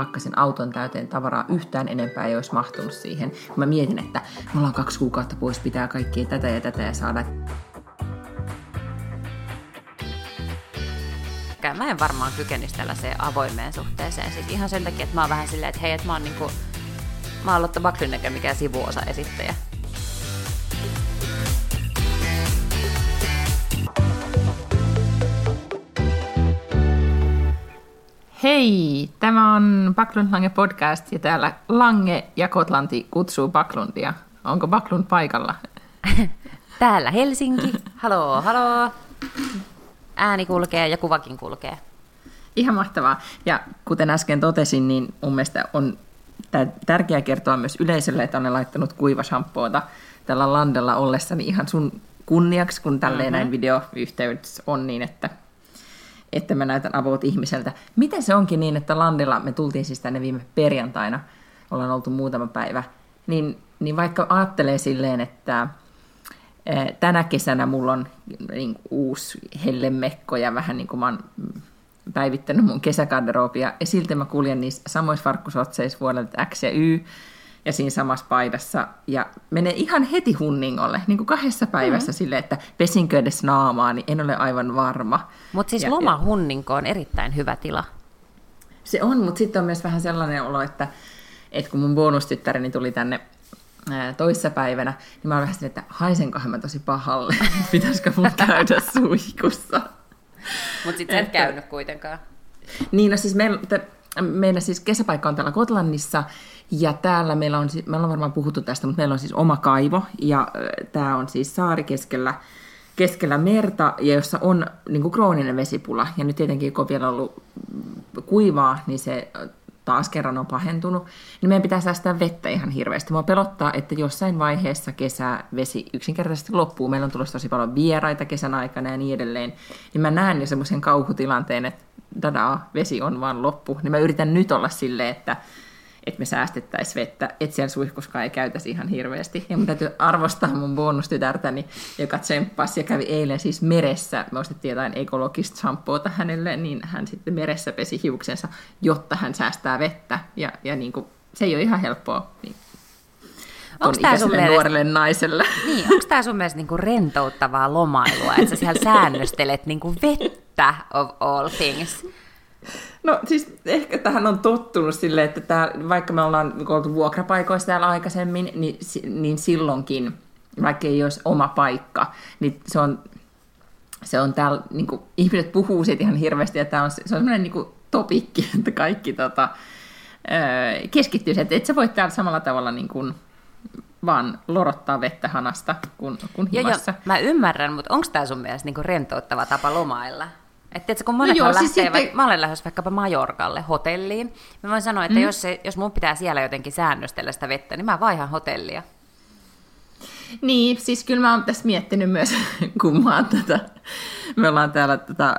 pakkasin auton täyteen tavaraa yhtään enempää ei olisi mahtunut siihen. Mä mietin, että me ollaan kaksi kuukautta pois, pitää kaikkia tätä ja tätä ja saada Mä en varmaan kykenisi tällaiseen avoimeen suhteeseen. Siis ihan sen takia, että mä oon vähän silleen, että hei, että mä oon niinku, mä oon Lotta Backlund eikä mikään sivuosa esittäjä. Hei, tämä on Backlund Lange podcast ja täällä Lange ja Kotlanti kutsuu Backlundia. Onko Backlund paikalla? Täällä Helsinki. Haloo, haloo. Ääni kulkee ja kuvakin kulkee. Ihan mahtavaa. Ja kuten äsken totesin, niin mun mielestä on tärkeää kertoa myös yleisölle, että olen laittanut kuivashampoota tällä landella ollessani ihan sun kunniaksi, kun tälleen mm-hmm. näin videoyhteydessä on niin, että että mä näytän avoit ihmiseltä. Miten se onkin niin, että Landilla, me tultiin siis tänne viime perjantaina, ollaan oltu muutama päivä, niin, niin vaikka ajattelee silleen, että tänä kesänä mulla on niin, uusi hellemekko ja vähän niin kuin mä oon päivittänyt mun kesägarderoobia, ja silti mä kuljen niissä samoissa farkkusotseissa vuodelta X ja Y, ja siinä samassa paidassa. Ja menee ihan heti hunningolle, niin kuin kahdessa päivässä mm-hmm. silleen, että pesinkö edes naamaa, niin en ole aivan varma. Mutta siis loma hunninko on erittäin hyvä tila. Se on, mutta sitten on myös vähän sellainen olo, että, että kun mun bonustyttäreni tuli tänne toissa päivänä, niin mä olen vähän että haisenkohan mä tosi pahalle, pitäisikö mun käydä suihkussa. Mutta sitten et käynyt kuitenkaan. Niin, no siis meillä, meillä siis kesäpaikka on täällä Kotlannissa, ja täällä meillä on, me ollaan varmaan puhuttu tästä, mutta meillä on siis oma kaivo, ja tämä on siis saari keskellä, keskellä merta, ja jossa on niin kuin krooninen vesipula. Ja nyt tietenkin, kun on vielä ollut kuivaa, niin se taas kerran on pahentunut, niin meidän pitää säästää vettä ihan hirveästi. Mua pelottaa, että jossain vaiheessa kesä vesi yksinkertaisesti loppuu. Meillä on tulossa tosi paljon vieraita kesän aikana ja niin edelleen. Niin mä näen jo semmoisen kauhutilanteen, että dadaa, vesi on vaan loppu. Niin mä yritän nyt olla silleen, että että me säästettäisiin vettä, että siellä suihkuskaan ei käytäisi ihan hirveästi. Ja mun täytyy arvostaa mun bonustytärtäni, joka tsemppasi ja kävi eilen siis meressä. Me ostettiin jotain ekologista shampoota hänelle, niin hän sitten meressä pesi hiuksensa, jotta hän säästää vettä. Ja, ja niin kuin, se ei ole ihan helppoa. Niin Onko tämä sun mielestä, nuorelle naiselle. Niin, onko tämä sun mielestä niinku rentouttavaa lomailua, että sä siellä säännöstelet niinku vettä of all things? No siis ehkä tähän on tottunut silleen, että tää, vaikka me ollaan oltu vuokrapaikoissa täällä aikaisemmin, niin, niin silloinkin, vaikka ei olisi oma paikka, niin se on, se on täällä, niin kuin, ihmiset puhuu siitä ihan hirveästi, ja tämä on, se on semmoinen niin topikki, että kaikki tota, keskittyy että et sä voit täällä samalla tavalla niin kuin, vaan lorottaa vettä hanasta kuin, kuin himassa. Joo, joo, mä ymmärrän, mutta onko tämä sun mielestä niin rentouttava tapa lomailla? Että kun monet no joo, siis lähtee, sitten... mä olen lähdössä vaikkapa Majorkalle hotelliin, mä voin sanoa, että mm. jos, se, jos mun pitää siellä jotenkin säännöstellä sitä vettä, niin mä vaihan hotellia. Niin, siis kyllä mä oon tässä miettinyt myös, kun mä oon tätä, me ollaan täällä tätä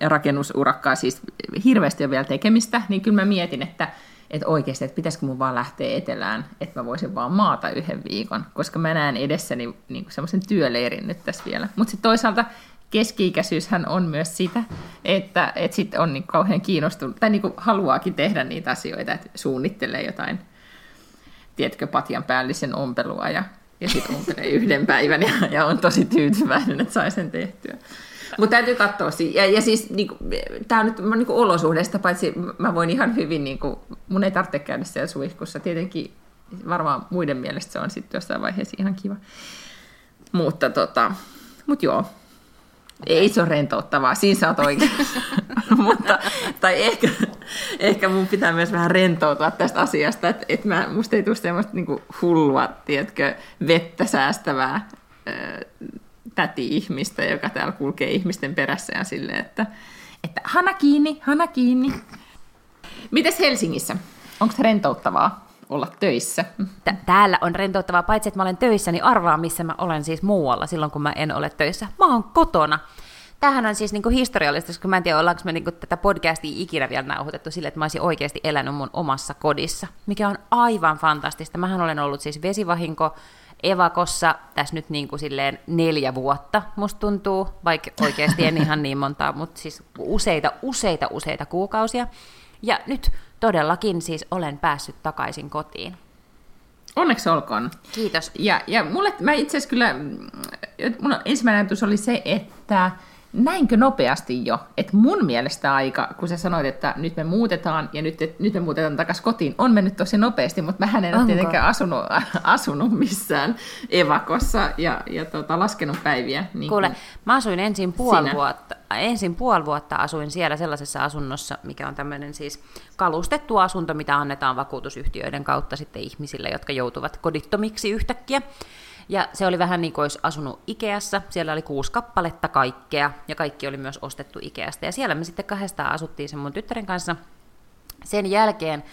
rakennusurakkaa siis hirveästi on vielä tekemistä, niin kyllä mä mietin, että, että oikeasti, että pitäisikö mun vaan lähteä etelään, että mä voisin vaan maata yhden viikon, koska mä näen edessäni niin semmoisen työleirin nyt tässä vielä. Mutta sitten toisaalta keski-ikäisyyshän on myös sitä, että, että sitten on niin kauhean kiinnostunut, tai niin kuin haluaakin tehdä niitä asioita, että suunnittelee jotain, tiedätkö, patjan päällisen ompelua ja, ja sitten ompelee yhden päivän ja, ja on tosi tyytyväinen, että sai sen tehtyä. Mutta täytyy katsoa. Ja, ja siis niin tämä on nyt niin kuin olosuhteista, paitsi mä voin ihan hyvin, niin kuin, mun ei tarvitse käydä siellä suihkussa. Tietenkin varmaan muiden mielestä se on sitten jossain vaiheessa ihan kiva. Mutta tota, mut joo, ei se ole rentouttavaa, siinä sä oot oikeassa. Mutta, tai ehkä, ehkä mun pitää myös vähän rentoutua tästä asiasta, että, että mä, musta ei tule semmoista niin hullua, tiedätkö, vettä säästävää täti-ihmistä, joka täällä kulkee ihmisten perässä ja silleen, että, että hana kiinni, hana kiinni. Mites Helsingissä? Onko rentouttavaa? Olla töissä. Täällä on rentouttavaa, paitsi että mä olen töissä, niin arvaa, missä mä olen siis muualla silloin, kun mä en ole töissä. Mä oon kotona. Tämähän on siis niinku historiallista, koska mä en tiedä, ollaanko me niinku tätä podcastia ikinä vielä nauhoitettu sille, että mä olisin oikeasti elänyt mun omassa kodissa, mikä on aivan fantastista. Mähän olen ollut siis vesivahinko evakossa tässä nyt niin kuin silleen neljä vuotta, musta tuntuu, vaikka oikeasti en ihan niin montaa, mutta siis useita, useita, useita kuukausia. Ja nyt todellakin siis olen päässyt takaisin kotiin. Onneksi olkoon. Kiitos. Ja, ja mulle, mä itse asiassa kyllä, mm, mun ensimmäinen ajatus oli se, että näinkö nopeasti jo, että mun mielestä aika, kun sä sanoit, että nyt me muutetaan ja nyt, nyt me muutetaan takaisin kotiin, on mennyt tosi nopeasti, mutta mä en ole tietenkään asunut, asunut missään evakossa ja, ja tota, laskenut päiviä. Niin Kuule, kun mä asuin ensin puoli, vuotta, ensin puoli vuotta asuin siellä sellaisessa asunnossa, mikä on tämmöinen siis kalustettu asunto, mitä annetaan vakuutusyhtiöiden kautta sitten ihmisille, jotka joutuvat kodittomiksi yhtäkkiä. Ja se oli vähän niin kuin olisi asunut Ikeassa. Siellä oli kuusi kappaletta kaikkea, ja kaikki oli myös ostettu Ikeasta. Ja siellä me sitten kahdestaan asuttiin sen mun tyttären kanssa. Sen jälkeen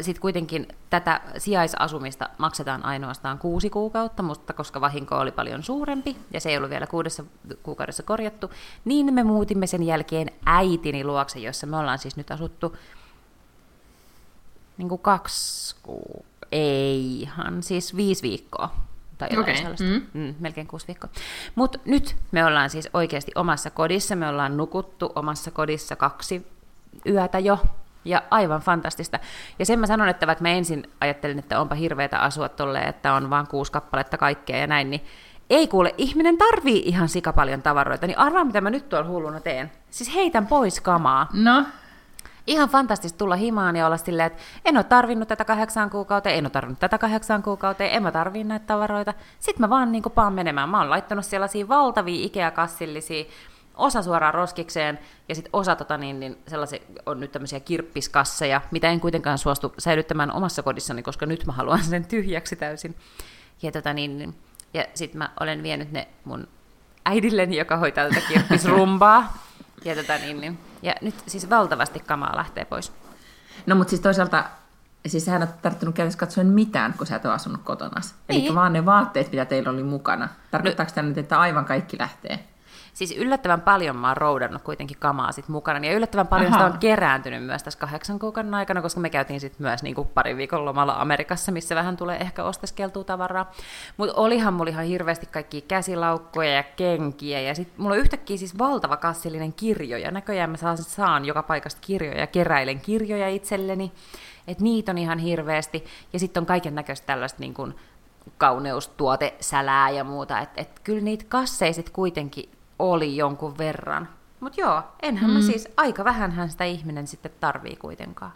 sitten kuitenkin tätä sijaisasumista maksetaan ainoastaan kuusi kuukautta, mutta koska vahinko oli paljon suurempi ja se ei ollut vielä kuudessa kuukaudessa korjattu, niin me muutimme sen jälkeen äitini luokse, jossa me ollaan siis nyt asuttu niin kuin kaksi kuu, eihan, siis viisi viikkoa tai jotain okay. sellaista. Mm. Mm, melkein kuusi viikkoa. Mutta nyt me ollaan siis oikeasti omassa kodissa, me ollaan nukuttu omassa kodissa kaksi yötä jo, ja aivan fantastista. Ja sen mä sanon, että vaikka mä ensin ajattelin, että onpa hirveätä asua tolleen, että on vain kuusi kappaletta kaikkea ja näin, niin ei kuule, ihminen tarvii ihan sika paljon tavaroita, niin arvaa mitä mä nyt tuolla hulluna teen. Siis heitän pois kamaa. No, ihan fantastista tulla himaan ja olla silleen, että en ole tarvinnut tätä kahdeksaan kuukauteen, en ole tarvinnut tätä kahdeksaan kuukauteen, en mä tarvii näitä tavaroita. Sitten mä vaan niin kuin paan menemään. Mä oon laittanut sellaisia valtavia Ikea-kassillisia, osa suoraan roskikseen ja sitten osa tota, niin, niin sellaisia on nyt tämmöisiä kirppiskasseja, mitä en kuitenkaan suostu säilyttämään omassa kodissani, koska nyt mä haluan sen tyhjäksi täysin. Ja, tota, niin, niin, ja sitten mä olen vienyt ne mun äidilleni, joka hoitaa tätä kirppisrumbaa. ja, tota, niin, niin, ja nyt siis valtavasti kamaa lähtee pois. No mutta siis toisaalta, siis sä et tarttunut käydä katsoen mitään, kun sä et ole asunut kotona. Niin. Eli vaan ne vaatteet, mitä teillä oli mukana. Tarkoittaako no, tämä nyt, että aivan kaikki lähtee? Siis yllättävän paljon mä oon roudannut kuitenkin kamaa sit mukana, ja yllättävän paljon Aha. sitä on kerääntynyt myös tässä kahdeksan kuukauden aikana, koska me käytiin sitten myös niin parin viikon lomalla Amerikassa, missä vähän tulee ehkä osteskeltua tavaraa. Mutta olihan mulla ihan hirveästi kaikki käsilaukkoja ja kenkiä, ja sitten mulla on yhtäkkiä siis valtava kassillinen kirjoja. Näköjään mä saan, saan joka paikasta kirjoja, keräilen kirjoja itselleni, että niitä on ihan hirveästi, ja sitten on kaiken näköistä tällaista niin kuin kauneustuotesälää ja muuta, että et kyllä niitä kasseja kuitenkin oli jonkun verran. Mutta joo, enhän mm. mä siis, aika vähän sitä ihminen sitten tarvii kuitenkaan.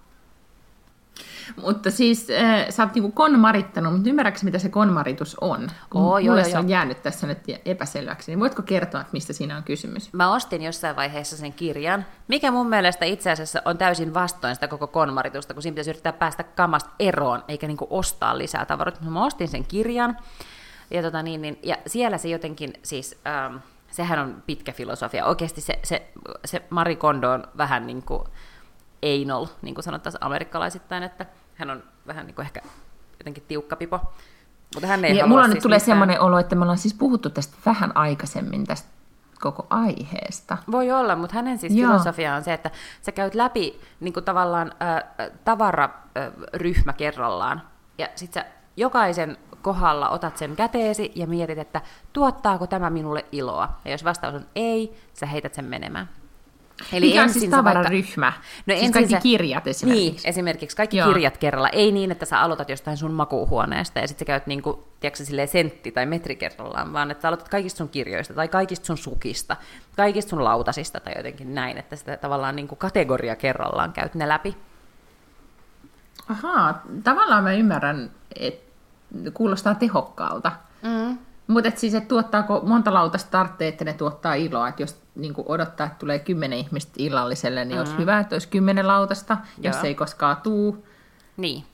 Mutta siis äh, sä oot niinku konmarittanut, mutta ymmärrätkö mitä se konmaritus on? Kun oh, joo, joo, se on jäänyt tässä nyt epäselväksi, niin voitko kertoa, että mistä siinä on kysymys? Mä ostin jossain vaiheessa sen kirjan, mikä mun mielestä itse asiassa on täysin vastoin sitä koko konmaritusta, kun siinä pitäisi yrittää päästä kamasta eroon, eikä niinku ostaa lisää tavaroita. Mä ostin sen kirjan, ja, tota niin, niin, ja siellä se jotenkin siis... Ähm, sehän on pitkä filosofia. Oikeasti se, se, se Marie Kondo on vähän niin kuin anal, niin kuin sanottaisiin amerikkalaisittain, että hän on vähän niin kuin ehkä jotenkin tiukka pipo. Mutta hän ei niin, mulla siis nyt tulee sellainen olo, että me ollaan siis puhuttu tästä vähän aikaisemmin tästä koko aiheesta. Voi olla, mutta hänen siis Joo. filosofia on se, että sä käyt läpi niin kuin tavallaan äh, tavararyhmä äh, kerrallaan, ja sitten sä jokaisen kohdalla otat sen käteesi ja mietit, että tuottaako tämä minulle iloa. Ja jos vastaus on ei, sä heität sen menemään. Eli Mikä on siis tavararyhmä? Vaikka... No siis kaikki sä... kirjat esimerkiksi? Niin, esimerkiksi kaikki Joo. kirjat kerralla. Ei niin, että sä aloitat jostain sun makuuhuoneesta ja sitten sä käyt niin kuin, tiedätkö, sentti tai metri kerrallaan, vaan että sä aloitat kaikista sun kirjoista tai kaikista sun sukista, kaikista sun lautasista tai jotenkin näin, että sitä tavallaan niin kuin kategoria kerrallaan käyt ne läpi. Ahaa, tavallaan mä ymmärrän, että kuulostaa tehokkaalta. Mm. Mutta et siis, että tuottaako monta lautasta tarvitsee, että ne tuottaa iloa. Että jos niin odottaa, että tulee kymmenen ihmistä illalliselle, niin mm. olisi hyvä, että olisi kymmenen lautasta, Joo. jos ei koskaan tuu. Niin.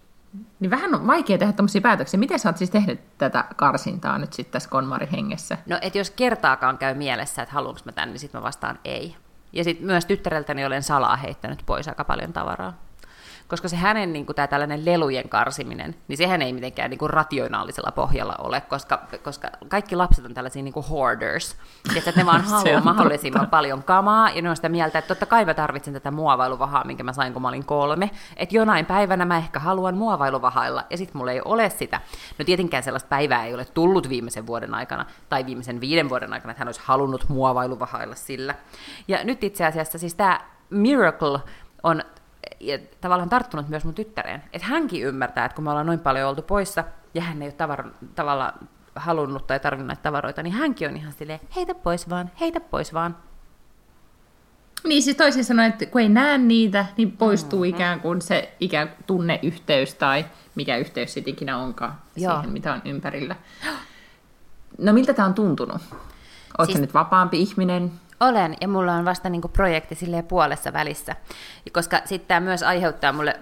Niin vähän on vaikea tehdä tämmöisiä päätöksiä. Miten sä oot siis tehnyt tätä karsintaa nyt sitten tässä konmarihengessä? No, että jos kertaakaan käy mielessä, että haluanko mä tänne, niin sitten mä vastaan ei. Ja sitten myös tyttäreltäni olen salaa heittänyt pois aika paljon tavaraa koska se hänen niin kuin, tämä tällainen lelujen karsiminen, niin sehän ei mitenkään niin kuin, rationaalisella pohjalla ole, koska, koska kaikki lapset on tällaisia niin kuin hoarders, että ne vaan haluaa mahdollisimman totta. paljon kamaa, ja ne on sitä mieltä, että totta kai mä tarvitsen tätä muovailuvahaa, minkä mä sain, kun mä olin kolme, että jonain päivänä mä ehkä haluan muovailuvahailla, ja sitten mulla ei ole sitä. No tietenkään sellaista päivää ei ole tullut viimeisen vuoden aikana, tai viimeisen viiden vuoden aikana, että hän olisi halunnut muovailuvahailla sillä. Ja nyt itse asiassa siis tämä Miracle on ja tavallaan tarttunut myös mun tyttäreen. Että hänkin ymmärtää, että kun me ollaan noin paljon oltu poissa, ja hän ei ole tavar, tavalla halunnut tai tarvinnut näitä tavaroita, niin hänkin on ihan silleen, heitä pois vaan, heitä pois vaan. Niin siis toisin sanoen, että kun ei näe niitä, niin poistuu mm-hmm. ikään kuin se ikään kuin tunneyhteys tai mikä yhteys sitten ikinä onkaan Joo. siihen, mitä on ympärillä. No miltä tämä on tuntunut? Oletko siis... nyt vapaampi ihminen? Olen, ja mulla on vasta niinku projekti silleen puolessa välissä, koska sitten tämä myös aiheuttaa mulle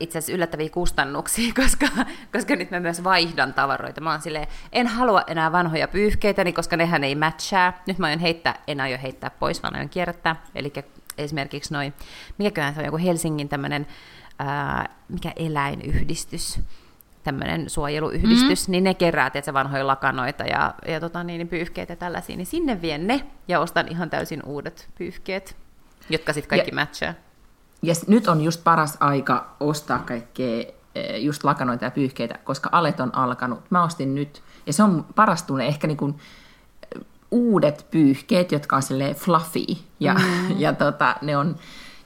itse asiassa yllättäviä kustannuksia, koska, koska nyt mä myös vaihdan tavaroita. Mä oon silleen, en halua enää vanhoja pyyhkeitä, niin koska nehän ei matchaa. Nyt mä aion heittää, en aio heittää pois, vaan aion kierrättää. Eli esimerkiksi noin, mikäköhän se on joku Helsingin tämmöinen, mikä eläinyhdistys, tämmöinen suojeluyhdistys, mm. niin ne kerää tietysti, vanhoja lakanoita ja, ja tota, niin, pyyhkeitä tällaisia, niin sinne vien ne ja ostan ihan täysin uudet pyyhkeet, jotka sitten kaikki ja, matchaa. Ja nyt on just paras aika ostaa kaikkea eh, just lakanoita ja pyyhkeitä, koska alet on alkanut. Mä ostin nyt, ja se on paras tunne, ehkä niin kuin uudet pyyhkeet, jotka on silleen fluffy, ja, mm. ja tota, ne on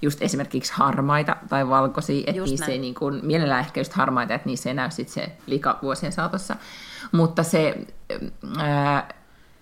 just esimerkiksi harmaita tai valkoisia, että just niissä näin. ei niin kuin, mielellään ehkä just harmaita, että niissä ei näy sit se lika vuosien saatossa. Mutta se, ää,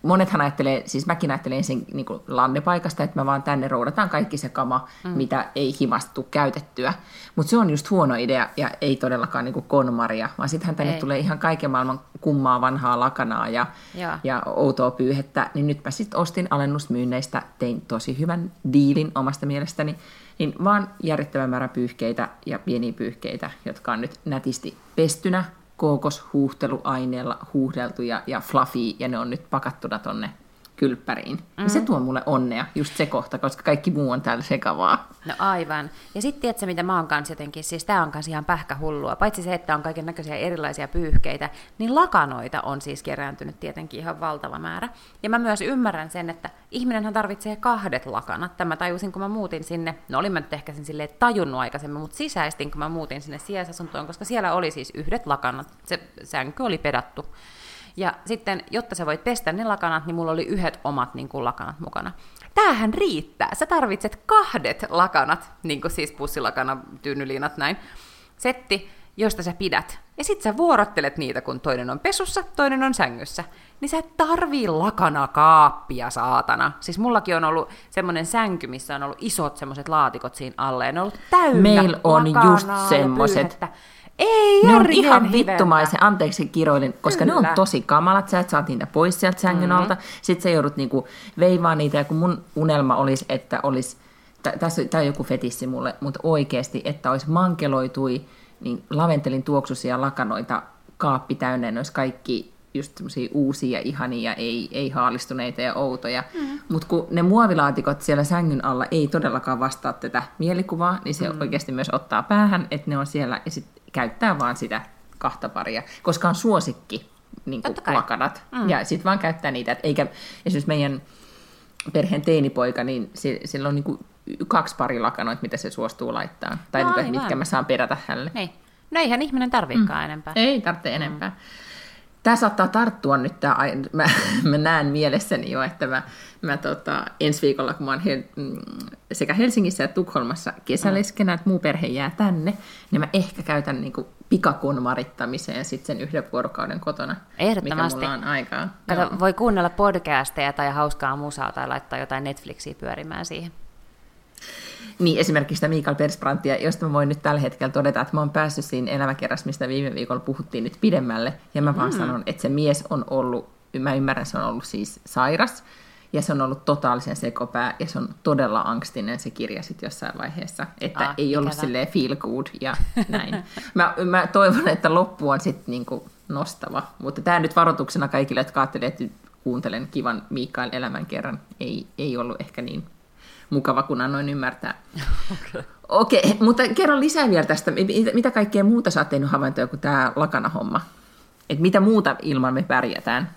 monethan ajattelee, siis mäkin ajattelen ensin niin kuin lannepaikasta, että mä vaan tänne roudataan kaikki se kama, mm. mitä ei himastu käytettyä. Mutta se on just huono idea ja ei todellakaan niin kuin konmaria, vaan sittenhän tänne ei. tulee ihan kaiken maailman kummaa vanhaa lakanaa ja, ja. ja outoa pyyhettä. Niin nyt mä sitten ostin alennusmyynneistä, tein tosi hyvän diilin omasta mielestäni, niin vaan järjettävän määrä pyyhkeitä ja pieniä pyyhkeitä, jotka on nyt nätisti pestynä kookoshuuhteluaineella huuhdeltuja ja fluffy, ja ne on nyt pakattuna tonne kylppäriin. Mm. se tuo mulle onnea, just se kohta, koska kaikki muu on täällä sekavaa. No aivan. Ja sitten tiedätkö, mitä mä oon kanssa jotenkin, siis tää on kanssa ihan pähkähullua. Paitsi se, että on kaiken näköisiä erilaisia pyyhkeitä, niin lakanoita on siis kerääntynyt tietenkin ihan valtava määrä. Ja mä myös ymmärrän sen, että ihminenhän tarvitsee kahdet lakanat. Tämä tajusin, kun mä muutin sinne, no olin mä nyt ehkä sen silleen tajunnut aikaisemmin, mutta sisäistin, kun mä muutin sinne sijaisasuntoon, koska siellä oli siis yhdet lakanat. Se sänky oli pedattu. Ja sitten, jotta sä voit pestä ne lakanat, niin mulla oli yhdet omat niin kuin, lakanat mukana. Tämähän riittää. Sä tarvitset kahdet lakanat, niin kuin siis pussilakana, tyynyliinat näin. Setti, josta sä pidät. Ja sit sä vuorottelet niitä, kun toinen on pesussa, toinen on sängyssä. Niin sä et tarvii lakana kaappia, saatana. Siis mullakin on ollut semmoinen sänky, missä on ollut isot semmoiset laatikot siinä alle. Ja ne on ollut täynnä Meillä on just semmoiset. Ei ne on ihan vittumaisen, anteeksi kiroilin, koska Kyllä. ne on tosi kamalat, sä et saa niitä pois sieltä sängyn mm-hmm. alta, sit sä joudut niinku veivaan niitä, ja kun mun unelma olisi, että olisi, tässä on joku fetissi mulle, mutta oikeasti, että olisi mankeloitui, niin laventelin tuoksuisia lakanoita, kaappi täynnä, ne olisi kaikki just semmoisia uusia, ihania, ei, ei haalistuneita ja outoja. Mm. Mutta kun ne muovilaatikot siellä sängyn alla ei todellakaan vastaa tätä mielikuvaa, niin se mm. oikeasti myös ottaa päähän, että ne on siellä ja sit käyttää vaan sitä kahta paria, koska on suosikki niin kuin lakanat. Mm. Ja sitten vaan käyttää niitä. Et eikä esimerkiksi meidän perheen teinipoika, niin sillä on niin kuin kaksi pari lakanoita, mitä se suostuu laittaa. Tai no, mitkä mä saan perätä hänelle. Niin. No eihän ihminen tarviikaan mm. enempää. Ei tarvitse enempää. Mm tämä saattaa tarttua nyt, tämä, mä, mä näen mielessäni jo, että mä, mä tota, ensi viikolla, kun mä oon Hel- mm, sekä Helsingissä että Tukholmassa kesäleskenä, että muu perhe jää tänne, niin mä ehkä käytän niin kuin pikakonmarittamiseen sitten sen yhden vuorokauden kotona, Ehdottomasti. mikä mulla on aikaa. Kato, voi kuunnella podcasteja tai hauskaa musaa tai laittaa jotain Netflixiä pyörimään siihen. Niin, esimerkiksi sitä Mikael Persbrandtia, josta mä voin nyt tällä hetkellä todeta, että mä oon päässyt siinä elämäkerrassa, mistä viime viikolla puhuttiin nyt pidemmälle, ja mä vaan mm. sanon, että se mies on ollut, mä ymmärrän, se on ollut siis sairas, ja se on ollut totaalisen sekopää, ja se on todella angstinen se kirja sitten jossain vaiheessa, että ah, ei ollut silleen feel good ja näin. mä, mä toivon, että loppu on sitten niinku nostava, mutta tämä nyt varoituksena kaikille, jotka ajattelevat, että kuuntelen kivan Mikael elämän kerran, ei, ei ollut ehkä niin mukava, kun annoin ymmärtää. Okei, okay. okay, mutta kerro lisää vielä tästä, mitä kaikkea muuta sä oot tehnyt havaintoja kuin tämä lakana-homma? Et mitä muuta ilman me pärjätään?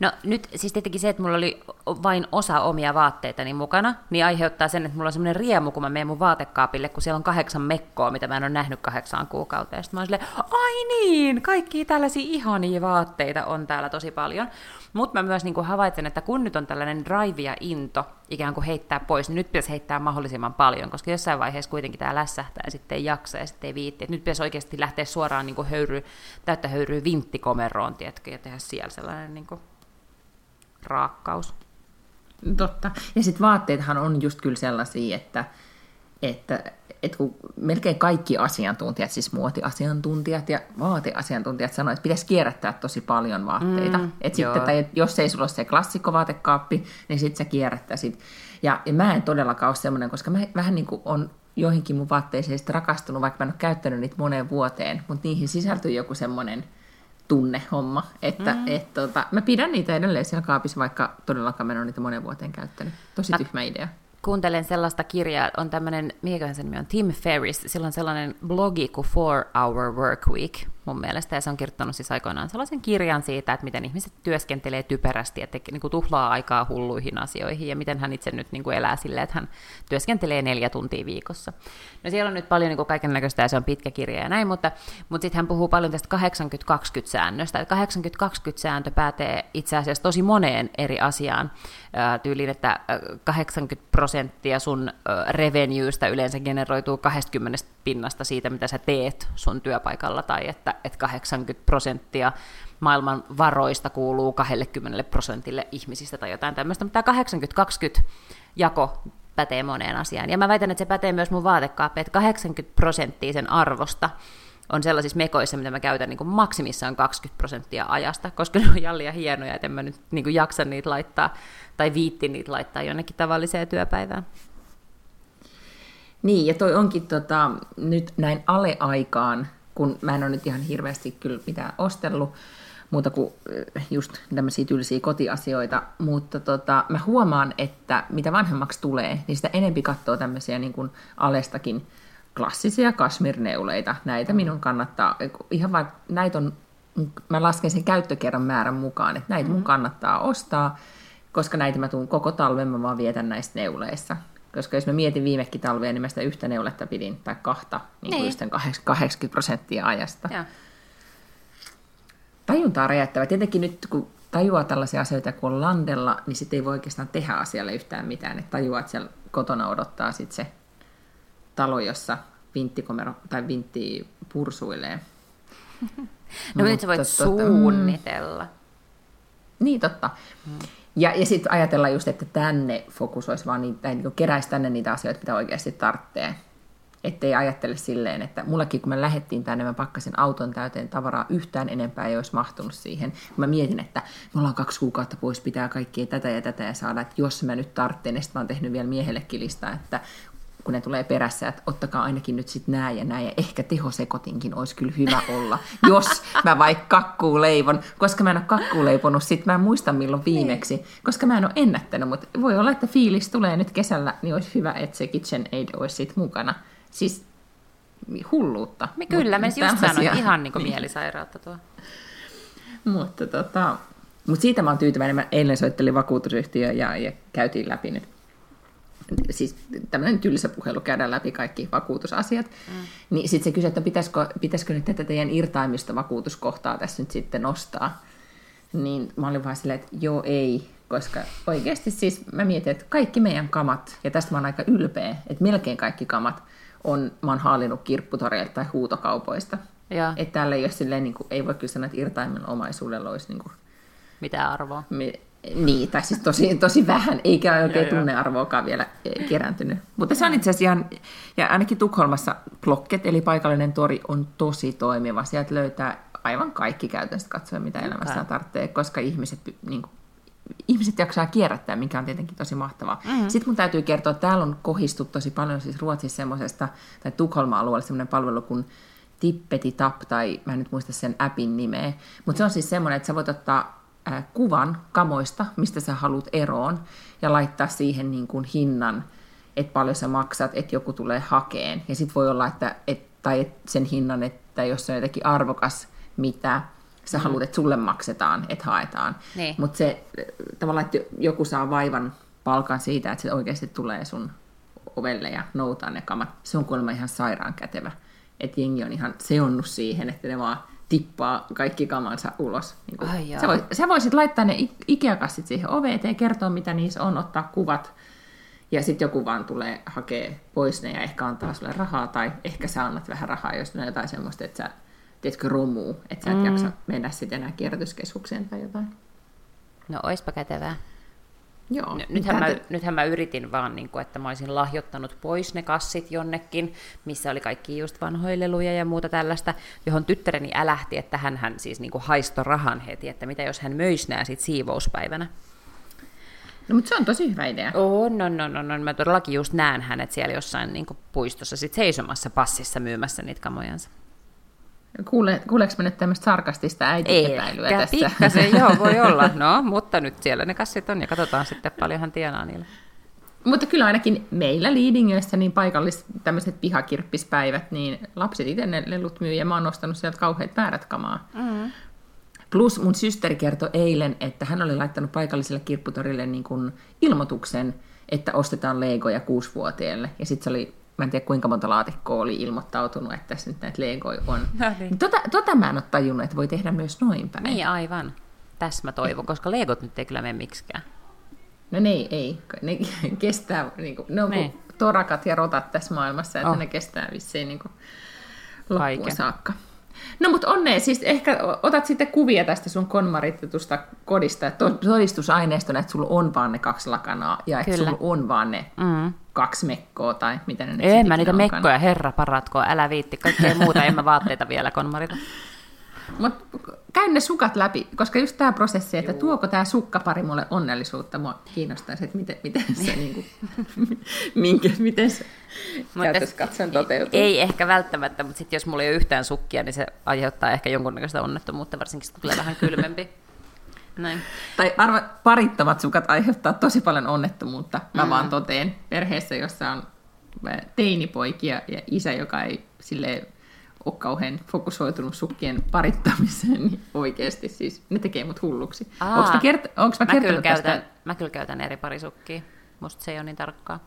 No nyt siis tietenkin se, että mulla oli vain osa omia vaatteitani mukana, niin aiheuttaa sen, että mulla on semmoinen riemu, kun mä menen mun vaatekaapille, kun siellä on kahdeksan mekkoa, mitä mä en ole nähnyt kahdeksaan kuukauteen. Sitten mä oon silleen, ai niin, kaikki tällaisia ihania vaatteita on täällä tosi paljon. Mutta mä myös niin kuin havaitsen, että kun nyt on tällainen drive ja into ikään kuin heittää pois, niin nyt pitäisi heittää mahdollisimman paljon, koska jossain vaiheessa kuitenkin tämä lässähtää ja sitten ei jaksa ja sitten ei viitti. Et nyt pitäisi oikeasti lähteä suoraan niin kuin höyry, täyttä höyryä vinttikomeroon, tiedätkö, ja tehdä siellä sellainen niin kuin raakkaus. Totta. Ja sitten vaatteethan on just kyllä sellaisia, että, että, että kun melkein kaikki asiantuntijat, siis muotiasiantuntijat ja vaateasiantuntijat sanoivat, että pitäisi kierrättää tosi paljon vaatteita. Mm, et sitten, tai jos ei sulla ole se klassikkovaatekkaappi, niin sitten sä kierrättäisit. Ja, ja mä en todellakaan ole semmoinen, koska mä vähän niin kuin on joihinkin mun vaatteisiin rakastunut, vaikka mä en ole käyttänyt niitä moneen vuoteen, mutta niihin sisältyy joku semmoinen – tunnehomma. Että, mm. et, tota, mä pidän niitä edelleen siellä kaapissa, vaikka todellakaan mä en ole niitä monen vuoteen käyttänyt. Tosi mä, tyhmä idea kuuntelen sellaista kirjaa, on tämmöinen, mikä se nimi on, Tim Ferris, sillä on sellainen blogi kuin Four Hour Work Week mun mielestä, ja se on kirjoittanut siis aikoinaan sellaisen kirjan siitä, että miten ihmiset työskentelee typerästi, että niin kuin tuhlaa aikaa hulluihin asioihin, ja miten hän itse nyt niin kuin elää silleen, että hän työskentelee neljä tuntia viikossa. No siellä on nyt paljon niin kaiken näköistä, ja se on pitkä kirja ja näin, mutta, mutta sitten hän puhuu paljon tästä 80-20-säännöstä, että 80-20-sääntö päätee itse asiassa tosi moneen eri asiaan, tyyliin, että 80 prosenttia sun revenuestä yleensä generoituu 20 pinnasta siitä, mitä sä teet sun työpaikalla, tai että, että 80 prosenttia maailman varoista kuuluu 20 prosentille ihmisistä tai jotain tämmöistä, mutta tämä 80-20 jako pätee moneen asiaan. Ja mä väitän, että se pätee myös mun vaatekaappiin, että 80 prosenttia sen arvosta on sellaisissa mekoissa, mitä mä käytän niin kuin maksimissaan 20 prosenttia ajasta, koska ne on jallia hienoja, että en mä nyt niin kuin jaksa niitä laittaa tai viitti niitä laittaa jonnekin tavalliseen työpäivään. Niin, ja toi onkin tota, nyt näin aleaikaan, kun mä en ole nyt ihan hirveästi kyllä mitään ostellut, muuta kuin eh, just tämmöisiä tylsiä kotiasioita, mutta tota, mä huomaan, että mitä vanhemmaksi tulee, niin sitä enempi katsoo tämmöisiä niin kuin alestakin klassisia kasmirneuleita. Näitä minun kannattaa, ihan vaikka näitä on, mä lasken sen käyttökerran määrän mukaan, että näitä mun mm-hmm. kannattaa ostaa, koska näitä mä tuun koko talven, mä vaan vietän näistä neuleissa. Koska jos mä mietin viimekin talvea, niin mä sitä yhtä neuletta pidin, tai kahta, niin kuin niin. 80 prosenttia ajasta. Ja. Tajuntaa räjättävä. Tietenkin nyt, kun tajuaa tällaisia asioita kuin on landella, niin sitten ei voi oikeastaan tehdä asialle yhtään mitään. Että tajuaa, että siellä kotona odottaa sitten se talo, jossa vinttikomero tai vintti pursuilee. no nyt sä voit tota, suunnitella. Mm, niin, totta. Mm. Ja, ja sitten ajatella just, että tänne fokusoisi vaan niitä, niin keräisi tänne niitä asioita, mitä oikeasti tarvitsee. Ettei ajattele silleen, että mullakin kun me lähdettiin tänne, mä pakkasin auton täyteen tavaraa yhtään enempää ei olisi mahtunut siihen. Kun mä mietin, että me ollaan kaksi kuukautta pois, pitää kaikkia tätä ja tätä ja saada, että jos mä nyt tarvitsen, niin sitten mä oon tehnyt vielä miehellekin listaa, että kun ne tulee perässä, että ottakaa ainakin nyt sitten nää ja nää, ja ehkä tehosekotinkin olisi kyllä hyvä olla, jos mä vaikka kakkuu leivon, koska mä en ole kakkuu leiponut, sit mä en muista milloin viimeksi, koska mä en ole ennättänyt, mutta voi olla, että fiilis tulee nyt kesällä, niin olisi hyvä, että se KitchenAid olisi sit mukana. Siis hulluutta. Me kyllä, mä just sanoin, ihan niin kuin niin. mielisairautta tuo. Mutta tota, mutta siitä mä oon tyytyväinen. Mä eilen soittelin vakuutusyhtiö ja, ja käytiin läpi nyt siis tämmöinen tylsä puhelu, käydään läpi kaikki vakuutusasiat, mm. niin sitten se kysyi, että pitäisikö, pitäisikö nyt tätä teidän irtaimista vakuutuskohtaa tässä nyt sitten nostaa. Niin mä olin vaan silleen, että joo ei, koska oikeasti siis mä mietin, että kaikki meidän kamat, ja tästä mä oon aika ylpeä, että melkein kaikki kamat on, mä oon haalinnut kirpputoreilta tai huutokaupoista. Ja. Että täällä ei ole silleen, niin kuin, ei voi kyllä sanoa, että irtaimen omaisuudella olisi niin kuin, mitä arvoa. Niin, tai siis tosi, tosi vähän, eikä oikein tunnearvoakaan vielä kerääntynyt. Mutta se on itse asiassa ihan, ja ainakin Tukholmassa Blocket, eli paikallinen tori, on tosi toimiva. Sieltä löytää aivan kaikki käytännössä katsoen, mitä okay. elämässä tarvitsee, koska ihmiset, niin kuin, ihmiset jaksaa kierrättää, mikä on tietenkin tosi mahtavaa. Mm-hmm. Sitten mun täytyy kertoa, että täällä on kohistu tosi paljon siis Ruotsissa semmoisesta, tai Tukholman alueella semmoinen palvelu kuin Tippeti Tap, tai mä en nyt muista sen appin nimeä, mutta se on siis semmoinen, että sä voit ottaa kuvan kamoista, mistä sä haluat eroon, ja laittaa siihen niin kuin hinnan, että paljon sä maksat, että joku tulee hakeen. Ja sitten voi olla, että, et, tai et sen hinnan, että jos se on jotenkin arvokas, mitä Sä mm. haluat, että sulle maksetaan, että haetaan. Niin. Mutta se tavallaan, että joku saa vaivan palkan siitä, että se oikeasti tulee sun ovelle ja noutaa ne kamat. Se on kuulemma ihan sairaan kätevä. Että jengi on ihan seonnut siihen, että ne vaan tippaa kaikki kamansa ulos. Niin kuin, Ai jaa. sä, voisit, sä voisit laittaa ne Ikea-kassit siihen oveen eteen, kertoa mitä niissä on, ottaa kuvat. Ja sitten joku vaan tulee hakee pois ne ja ehkä antaa sulle rahaa. Tai ehkä sä annat vähän rahaa, jos ne on jotain semmoista, että sä tiedätkö, romuu, että sä et mm. jaksa mennä sitten enää kierrätyskeskukseen tai jotain. No oispa kätevää. Joo. Nythän, mä, nythän mä yritin vaan, niin kuin, että mä olisin lahjoittanut pois ne kassit jonnekin, missä oli kaikki just vanhoja leluja ja muuta tällaista, johon tyttäreni älähti, että hän, hän siis niin kuin haisto rahan heti, että mitä jos hän möisi nämä sit siivouspäivänä. No, mutta se on tosi hyvä idea. Oh, no, no, no, no, mä todellakin just näen hänet siellä jossain niin kuin puistossa sit seisomassa passissa myymässä niitä kamojansa. Kuule, kuuleeko mä nyt tämmöistä sarkastista äitiepäilyä tässä? pikkasen, joo, voi olla. No, mutta nyt siellä ne kassit on ja katsotaan sitten paljon hän tienaa niillä. Mutta kyllä ainakin meillä Liidingössä niin paikallis tämmöiset pihakirppispäivät, niin lapset itse ne lelut myy ja mä oon ostanut sieltä kauheat määrät kamaa. Mm. Plus mun systeri kertoi eilen, että hän oli laittanut paikalliselle kirpputorille niin kuin ilmoituksen, että ostetaan legoja kuusivuotiaille. Ja sitten se oli, mä en tiedä kuinka monta laatikkoa oli ilmoittautunut, että tässä nyt näitä legoja on. No niin. Tota, tota mä en ole tajunnut, että voi tehdä myös noin päin. Niin, aivan. Tässä mä toivon, koska legot nyt ei kyllä mene miksikään. No ne ei, ei. Ne kestää, niin kuin, ne on Niin. kuin torakat ja rotat tässä maailmassa, että Oh. ne kestää vissiin niin kuin loppuun Kaiken. saakka. No mutta onnea, siis ehkä otat sitten kuvia tästä sun konmaritetusta kodista, todistusaineistona, että sulla on vaan ne kaksi lakanaa ja että sulla on vaan ne Mm. Kaksi mekkoa tai mitä ne nyt En mä niitä onkaan. mekkoja, herra paratko, älä viitti. Kaikkea muuta, en mä vaatteita vielä konmarita. Mutta käy ne sukat läpi, koska just tämä prosessi, että tuoko tämä sukkapari mulle onnellisuutta, mua kiinnostaisi, että miten, miten se, niinku, minkä, miten se katsoen toteutuu. Ei ehkä välttämättä, mutta sitten jos mulla ei ole yhtään sukkia, niin se aiheuttaa ehkä jonkunnäköistä onnettomuutta, varsinkin kun tulee vähän kylmempi. Näin. Tai arva, parittomat sukat aiheuttaa tosi paljon onnettomuutta. Mä mm. vaan toteen perheessä, jossa on teinipoikia ja isä, joka ei sille ole kauhean fokusoitunut sukkien parittamiseen, niin oikeasti siis ne tekee mut hulluksi. Aa. Onko mä, kert- onks mä Mä kyllä, käytän, tästä? mä kyllä käytän eri parisukkia. Musta se ei ole niin tarkkaa.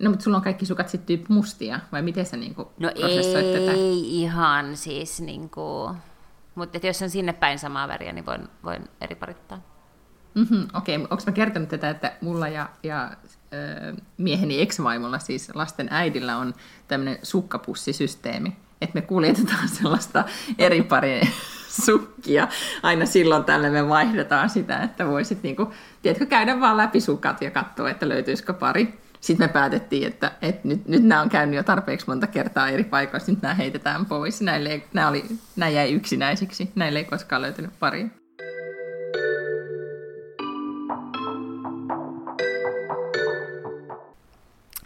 No, mutta sulla on kaikki sukat sitten mustia, vai miten sä niinku No prosessoit ei tätä? ihan siis niinku... Mutta jos on sinne päin samaa väriä, niin voin, voin eri parittaa. Mm-hmm, Okei, okay. onko mä kertonut tätä, että mulla ja, ja ö, mieheni ex-vaimolla, siis lasten äidillä, on tämmöinen sukkapussisysteemi, että me kuljetetaan sellaista eri pari sukkia. Aina silloin tällä me vaihdetaan sitä, että voisit niinku, tiedätkö, käydä vaan läpi sukat ja katsoa, että löytyisikö pari. Sitten me päätettiin, että, että nyt, nyt nämä on käynyt jo tarpeeksi monta kertaa eri paikoissa, nyt nämä heitetään pois. Näille, nämä, oli, nämä jäi yksinäisiksi, näille ei koskaan löytynyt paria.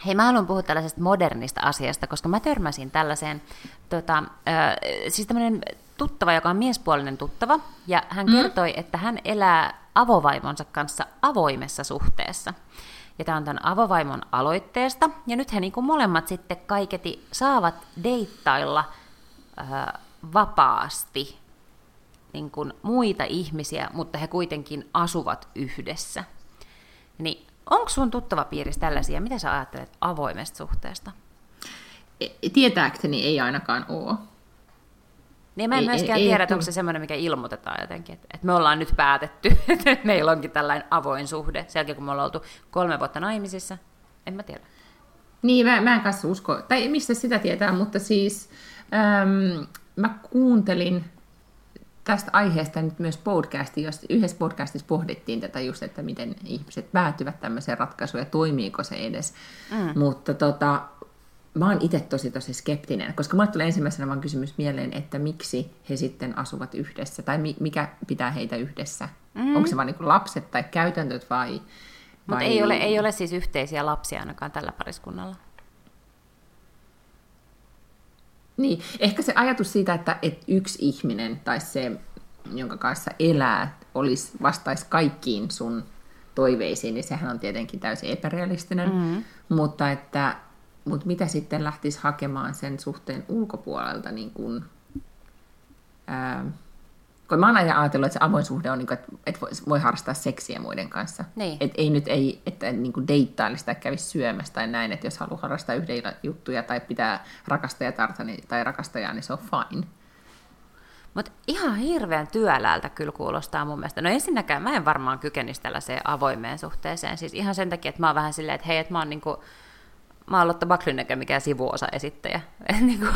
Hei, mä haluan puhua tällaisesta modernista asiasta, koska mä törmäsin tällaiseen, tota, äh, siis tämmöinen tuttava, joka on miespuolinen tuttava, ja hän mm. kertoi, että hän elää avovaimonsa kanssa avoimessa suhteessa. Ja tämä on tämän avovaimon aloitteesta, ja nyt he niinku molemmat sitten kaiketi saavat deittailla äh, vapaasti niin kuin muita ihmisiä, mutta he kuitenkin asuvat yhdessä. Niin onko sun tuttava piirissä tällaisia? Mitä sä ajattelet avoimesta suhteesta? E- Tietääkseni ei ainakaan ole. Niin mä en Ei- myöskään ei- ei tiedä, että onko se semmoinen, mikä ilmoitetaan jotenkin, että, että me ollaan nyt päätetty, että meillä onkin tällainen avoin suhde, sen jälkeen kun me ollaan oltu kolme vuotta naimisissa. En mä tiedä. Niin, mä, mä en kanssa usko, tai mistä sitä tietää, mutta siis äm, mä kuuntelin tästä aiheesta nyt myös podcastin, jos yhdessä podcastissa pohdittiin tätä just, että miten ihmiset päätyvät tämmöiseen ratkaisuun ja toimiiko se edes. Mm. Mutta tota, mä oon itse tosi tosi skeptinen, koska mulle tulee ensimmäisenä vaan kysymys mieleen, että miksi he sitten asuvat yhdessä, tai mi- mikä pitää heitä yhdessä. Mm. Onko se vain niin lapset tai käytäntöt vai... Mutta vai... ei ole, ei ole siis yhteisiä lapsia ainakaan tällä pariskunnalla. Niin, ehkä se ajatus siitä, että, että yksi ihminen tai se, jonka kanssa elää, olisi, vastaisi kaikkiin sun toiveisiin, niin sehän on tietenkin täysin epärealistinen. Mm-hmm. Mutta, että, mutta mitä sitten lähtisi hakemaan sen suhteen ulkopuolelta, niin kun, ää, kun mä oon aina ajatellut, että se avoin suhde on, niin kuin, että, että voi, voi harrastaa seksiä muiden kanssa. Niin. Et ei nyt ei, että niin kuin deittailisi tai kävisi syömässä tai näin, että jos haluaa harrastaa yhden juttuja tai pitää rakastajatarta niin, tai rakastajaa, niin se on fine. Mutta ihan hirveän työläältä kyllä kuulostaa mun mielestä. No ensinnäkään mä en varmaan kykenisi tällaiseen avoimeen suhteeseen. Siis ihan sen takia, että mä oon vähän silleen, että hei, että mä oon niinku, mä oon Lotta Backlund eikä mikään sivuosa esittäjä. Et niinku,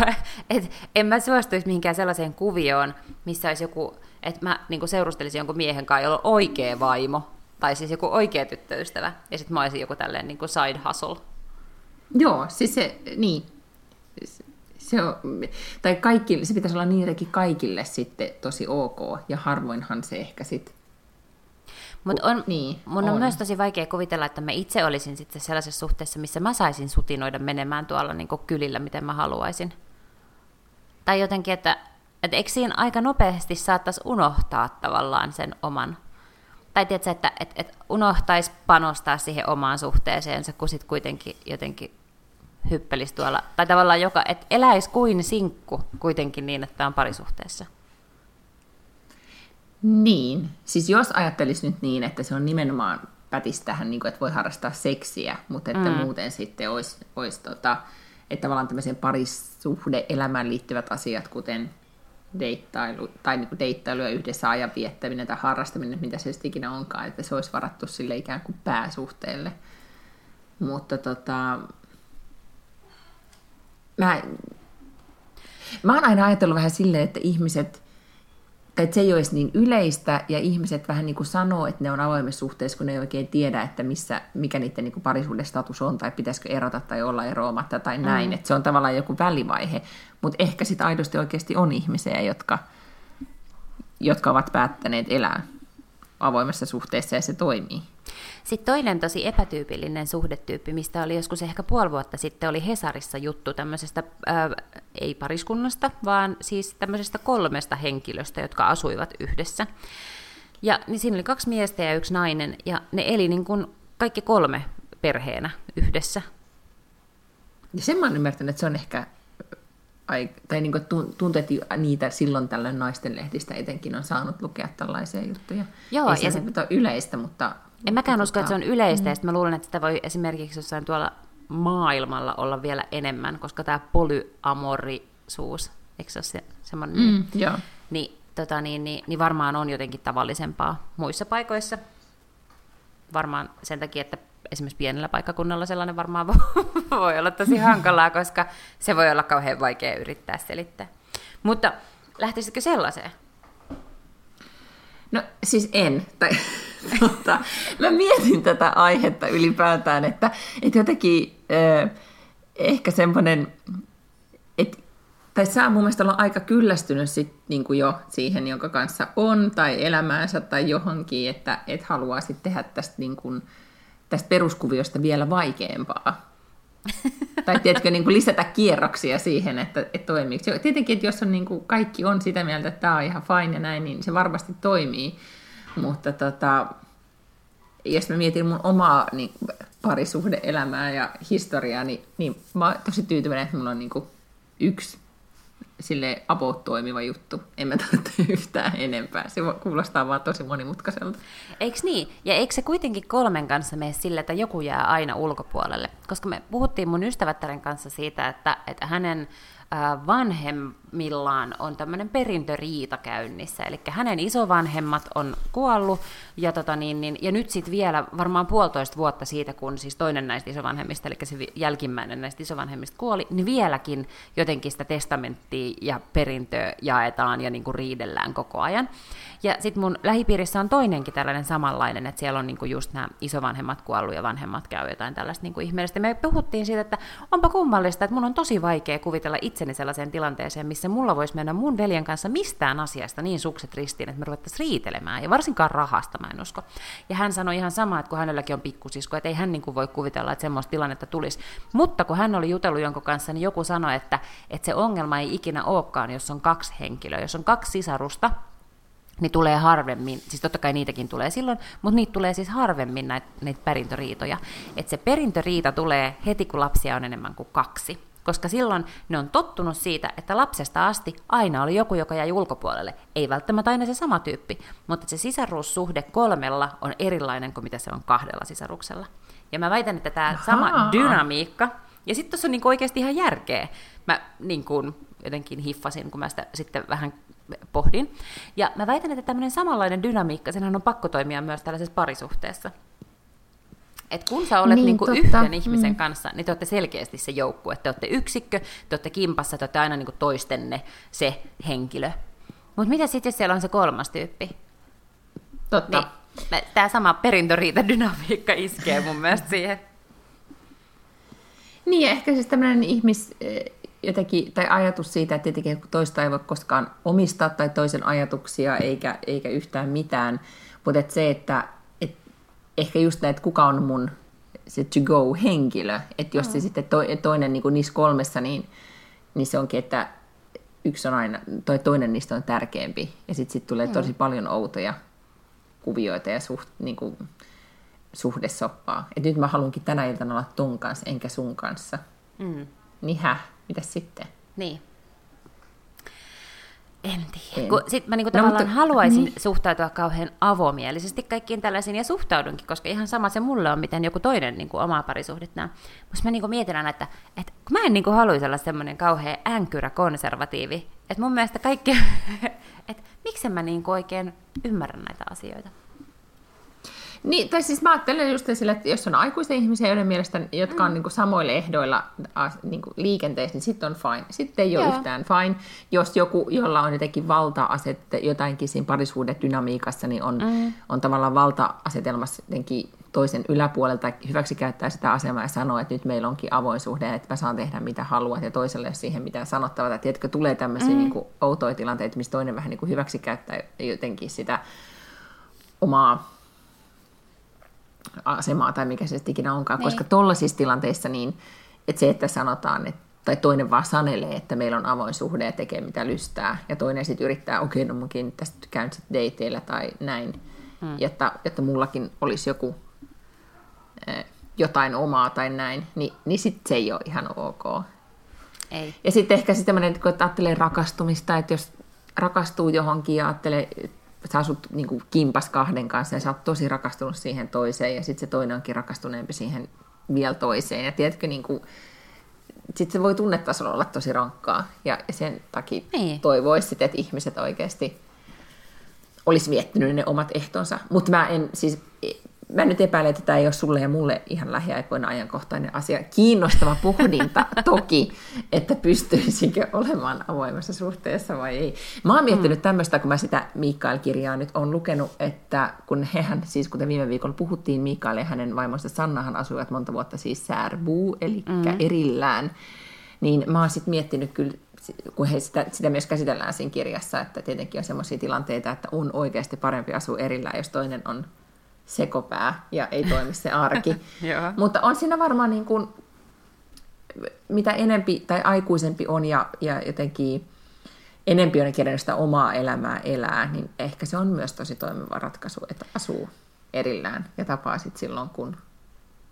et en mä suostuisi mihinkään sellaiseen kuvioon, missä olisi joku, että mä niinku seurustelisin jonkun miehen kanssa, jolla on oikea vaimo, tai siis joku oikea tyttöystävä, ja sitten mä olisin joku tälleen niinku side hustle. Joo, siis se, niin. Se on, tai kaikki, se pitäisi olla niin jotenkin kaikille sitten tosi ok, ja harvoinhan se ehkä sitten mutta on, Niin, mun on. on. myös tosi vaikea kuvitella, että mä itse olisin sitten sellaisessa suhteessa, missä mä saisin sutinoida menemään tuolla niin kylillä, miten mä haluaisin. Tai jotenkin, että, että eikö siinä aika nopeasti saattaisi unohtaa tavallaan sen oman, tai tiedätkö, että että että unohtaisi panostaa siihen omaan suhteeseensa, kun sitten kuitenkin jotenkin hyppelisi tuolla, tai tavallaan joka, että eläisi kuin sinkku kuitenkin niin, että on parisuhteessa. Niin, siis jos ajattelisi nyt niin, että se on nimenomaan pätis tähän, niin kuin, että voi harrastaa seksiä, mutta että mm. muuten sitten olisi, olisi tota, että tavallaan tämmöiseen parisuhde-elämään liittyvät asiat, kuten deittailu, tai niin kuin deittailu ja yhdessä ajan viettäminen tai harrastaminen, mitä se sitten ikinä onkaan, että se olisi varattu sille ikään kuin pääsuhteelle. Mutta tota, mä, mä oon aina ajatellut vähän silleen, että ihmiset, että se ei olisi niin yleistä, ja ihmiset vähän niin kuin sanoo, että ne on avoimessa suhteessa, kun ne ei oikein tiedä, että missä, mikä niiden niin kuin parisuhdestatus on, tai pitäisikö erota tai olla eroamatta tai näin. Mm. Että se on tavallaan joku välivaihe. Mutta ehkä sitten aidosti oikeasti on ihmisiä, jotka, jotka ovat päättäneet elää avoimessa suhteessa, ja se toimii. Sitten toinen tosi epätyypillinen suhdetyyppi, mistä oli joskus ehkä puoli vuotta sitten, oli Hesarissa juttu tämmöisestä, ää, ei pariskunnasta, vaan siis tämmöisestä kolmesta henkilöstä, jotka asuivat yhdessä. Ja niin siinä oli kaksi miestä ja yksi nainen, ja ne eli niin kuin kaikki kolme perheenä yhdessä. Ja sen mä oon ymmärtänyt, että se on ehkä, tai niin kuin tuntuu, että niitä silloin tällöin naisten lehdistä etenkin on saanut lukea tällaisia juttuja. Joo, Ei se, ja se ole yleistä, mutta... En mäkään mutta usko, että se on tota, yleistä, ja sitten mä luulen, että sitä voi esimerkiksi jossain tuolla maailmalla olla vielä enemmän, koska tämä polyamorisuus, eikö se ole se, semmoinen? Mm, joo. niin, tota, niin, niin, niin varmaan on jotenkin tavallisempaa muissa paikoissa. Varmaan sen takia, että esimerkiksi pienellä paikkakunnalla sellainen varmaan voi, olla tosi hankalaa, koska se voi olla kauhean vaikea yrittää selittää. Mutta lähtisitkö sellaiseen? No siis en. Tai, tota, mä mietin tätä aihetta ylipäätään, että, että jotenkin äh, ehkä semmoinen, että tai saa mun mielestä olla aika kyllästynyt sit, niin kuin jo siihen, jonka kanssa on, tai elämäänsä tai johonkin, että et haluaa sitten tehdä tästä, niin kuin, tästä peruskuviosta vielä vaikeampaa. tai tiedätkö, niin kuin lisätä kierroksia siihen, että, että toimiiko. Tietenkin, että jos on niin kuin, kaikki on sitä mieltä, että tämä on ihan fine ja näin, niin se varmasti toimii. Mutta tota, jos mä mietin mun omaa niin, parisuhde-elämää ja historiaa, niin, niin mä oon tosi tyytyväinen, että mulla on niin kuin, yksi sille about toimiva juttu. En mä tarvitse yhtään enempää. Se kuulostaa vaan tosi monimutkaiselta. Eikö niin? Ja eikö se kuitenkin kolmen kanssa mene sille, että joku jää aina ulkopuolelle? Koska me puhuttiin mun ystävättären kanssa siitä, että, että hänen vanhemmillaan on tämmöinen perintöriita käynnissä. Eli hänen isovanhemmat on kuollut, ja, tota niin, niin, ja nyt sitten vielä varmaan puolitoista vuotta siitä, kun siis toinen näistä isovanhemmista, eli se jälkimmäinen näistä isovanhemmista kuoli, niin vieläkin jotenkin sitä testamenttia ja perintöä jaetaan ja niin kuin riidellään koko ajan. Ja sitten mun lähipiirissä on toinenkin tällainen samanlainen, että siellä on niinku just nämä isovanhemmat kuollut ja vanhemmat käy jotain tällaista niinku ihmeellistä. Me puhuttiin siitä, että onpa kummallista, että mun on tosi vaikea kuvitella itseni sellaiseen tilanteeseen, missä mulla voisi mennä mun veljen kanssa mistään asiasta niin sukset ristiin, että me ruvettaisiin riitelemään, ja varsinkaan rahasta mä en usko. Ja hän sanoi ihan sama, että kun hänelläkin on pikkusisko, että ei hän niinku voi kuvitella, että semmoista tilannetta tulisi. Mutta kun hän oli jutellut jonkun kanssa, niin joku sanoi, että, että se ongelma ei ikinä olekaan, jos on kaksi henkilöä. Jos on kaksi sisarusta, niin tulee harvemmin, siis totta kai niitäkin tulee silloin, mutta niitä tulee siis harvemmin näitä, näitä perintöriitoja. Että se perintöriita tulee heti, kun lapsia on enemmän kuin kaksi. koska silloin ne on tottunut siitä, että lapsesta asti aina oli joku, joka jäi ulkopuolelle. Ei välttämättä aina se sama tyyppi, mutta se sisaruussuhde kolmella on erilainen kuin mitä se on kahdella sisaruksella. Ja mä väitän, että tämä sama dynamiikka, ja sitten tuossa on niinku oikeasti ihan järkeä. Mä niin kuin jotenkin hiffasin, kun mä sitä sitten vähän pohdin. Ja mä väitän, että tämmöinen samanlainen dynamiikka, senhän on pakko toimia myös tällaisessa parisuhteessa. Et kun sä olet niin, niinku yhden ihmisen mm. kanssa, niin te olette selkeästi se joukkue. Te olette yksikkö, te olette kimpassa, te olette aina niinku toistenne se henkilö. Mutta mitä sitten, jos siellä on se kolmas tyyppi? Totta. Niin, Tämä sama perintö-riita-dynamiikka iskee mun mielestä siihen. Niin, ehkä siis tämmöinen ihmis, jotenkin, tai ajatus siitä, että tietenkin toista ei voi koskaan omistaa tai toisen ajatuksia eikä, eikä yhtään mitään, mutta että se, että et ehkä just näin, että kuka on mun se to-go-henkilö, että jos se mm. sitten to, toinen niin kuin niissä kolmessa, niin, niin se onkin, että yksi on aina, toi toinen niistä on tärkeämpi, ja sitten sit tulee mm. tosi paljon outoja kuvioita ja suht, niin kuin, suhdesoppaa. Et nyt mä haluankin tänä iltana olla ton kanssa, enkä sun kanssa. Mm. Niin häh, mitäs sitten? Niin. En tiedä. Kun sit mä niinku no, tavallaan mutta, haluaisin niin. suhtautua kauhean avomielisesti kaikkiin tällaisiin, ja suhtaudunkin, koska ihan sama se mulle on, miten joku toinen niinku omaa parisuhdet näe. Mutta mä niinku mietin aina, että, että kun mä en niinku haluaisi olla semmoinen kauhean änkyrä konservatiivi, että mun mielestä kaikki, että miksi mä niinku oikein ymmärrän näitä asioita. Niin, tai siis mä ajattelen just sille, että jos on aikuisia ihmisiä, joiden mielestä, jotka on mm. niin kuin samoilla ehdoilla niin kuin liikenteessä, niin sitten on fine. Sitten ei ole Joo. yhtään fine. Jos joku, jolla on jotenkin valta-asette jotainkin siinä parisuuden dynamiikassa, niin on, mm. on tavallaan valta-asetelmassa jotenkin toisen yläpuolelta hyväksi käyttää sitä asemaa ja sanoo, että nyt meillä onkin avoin suhde, että mä saan tehdä mitä haluat ja toiselle siihen mitään sanottavaa. Tiedätkö, tulee tämmöisiä mm. niin kuin, outoja tilanteita, missä toinen vähän niin kuin hyväksi käyttää jotenkin sitä omaa asemaa tai mikä se sitten ikinä onkaan, niin. koska tuollaisissa tilanteissa niin, että se, että sanotaan, että tai toinen vaan sanelee, että meillä on avoin suhde ja tekee mitä lystää, ja toinen sitten yrittää, okei, okay, no munkin tästä käyn sitten dateilla tai näin, hmm. jotta, jotta mullakin olisi joku eh, jotain omaa tai näin, niin, niin sitten se ei ole ihan ok. Ei. Ja sitten ehkä sitten tämmöinen, kun ajattelee rakastumista, että jos rakastuu johonkin ja ajattelee, sä asut niin kuin kimpas kahden kanssa ja sä oot tosi rakastunut siihen toiseen ja sitten se toinen onkin rakastuneempi siihen vielä toiseen. Ja tiedätkö, niin kuin, sitten se voi tunnetasolla olla tosi rankkaa ja sen takia niin. toivoisi että ihmiset oikeasti olisi miettinyt ne omat ehtonsa. Mutta mä en siis mä nyt epäilen, että tämä ei ole sulle ja mulle ihan lähiaikoina ajankohtainen asia. Kiinnostava pohdinta toki, että pystyisikö olemaan avoimessa suhteessa vai ei. Mä oon miettinyt mm. tämmöistä, kun mä sitä Mikael-kirjaa nyt on lukenut, että kun hehän, siis kuten viime viikolla puhuttiin, Mikael ja hänen vaimonsa Sannahan asuivat monta vuotta siis särbuu, eli mm. erillään, niin mä oon sitten miettinyt kyllä kun he sitä, sitä myös käsitellään siinä kirjassa, että tietenkin on sellaisia tilanteita, että on oikeasti parempi asua erillään, jos toinen on sekopää ja ei toimi se arki. Mutta on siinä varmaan niin kuin, mitä enempi tai aikuisempi on ja, ja jotenkin enempi on kerännyt sitä omaa elämää elää, niin ehkä se on myös tosi toimiva ratkaisu, että asuu erillään ja tapaa sitten silloin, kun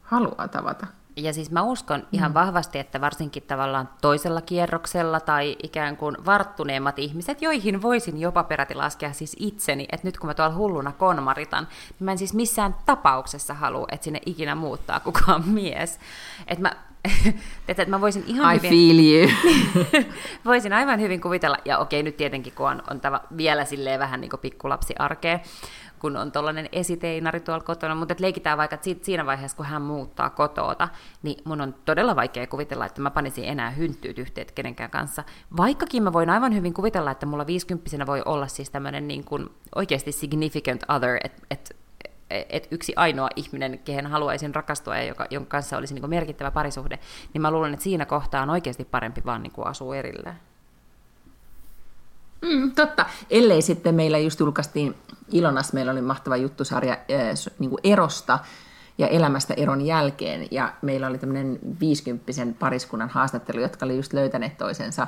haluaa tavata. Ja siis mä uskon ihan mm. vahvasti, että varsinkin tavallaan toisella kierroksella tai ikään kuin varttuneemmat ihmiset, joihin voisin jopa peräti laskea siis itseni, että nyt kun mä tuolla hulluna konmaritan, niin mä en siis missään tapauksessa halua, että sinne ikinä muuttaa kukaan mies. Että mä, että mä voisin ihan I hyvin... feel you. voisin aivan hyvin kuvitella, ja okei nyt tietenkin kun on, on tava, vielä silleen vähän niin kuin pikkulapsi arkea, kun on tuollainen esiteinari tuolla kotona, mutta et leikitään vaikka, että siinä vaiheessa, kun hän muuttaa kotoota, niin mun on todella vaikea kuvitella, että mä panisin enää hynttyyt yhteen kenenkään kanssa. Vaikkakin mä voin aivan hyvin kuvitella, että mulla viisikymppisenä voi olla siis tämmöinen niin kuin oikeasti significant other, että et, et yksi ainoa ihminen, kehen haluaisin rakastua ja joka, jonka kanssa olisi niin merkittävä parisuhde, niin mä luulen, että siinä kohtaa on oikeasti parempi vaan niin kuin asua erilleen. Mm, totta. Ellei sitten meillä just julkaistiin Ilonas, meillä oli mahtava juttusarja äh, niin kuin erosta ja elämästä eron jälkeen. Ja meillä oli tämmöinen 50 pariskunnan haastattelu, jotka oli just löytäneet toisensa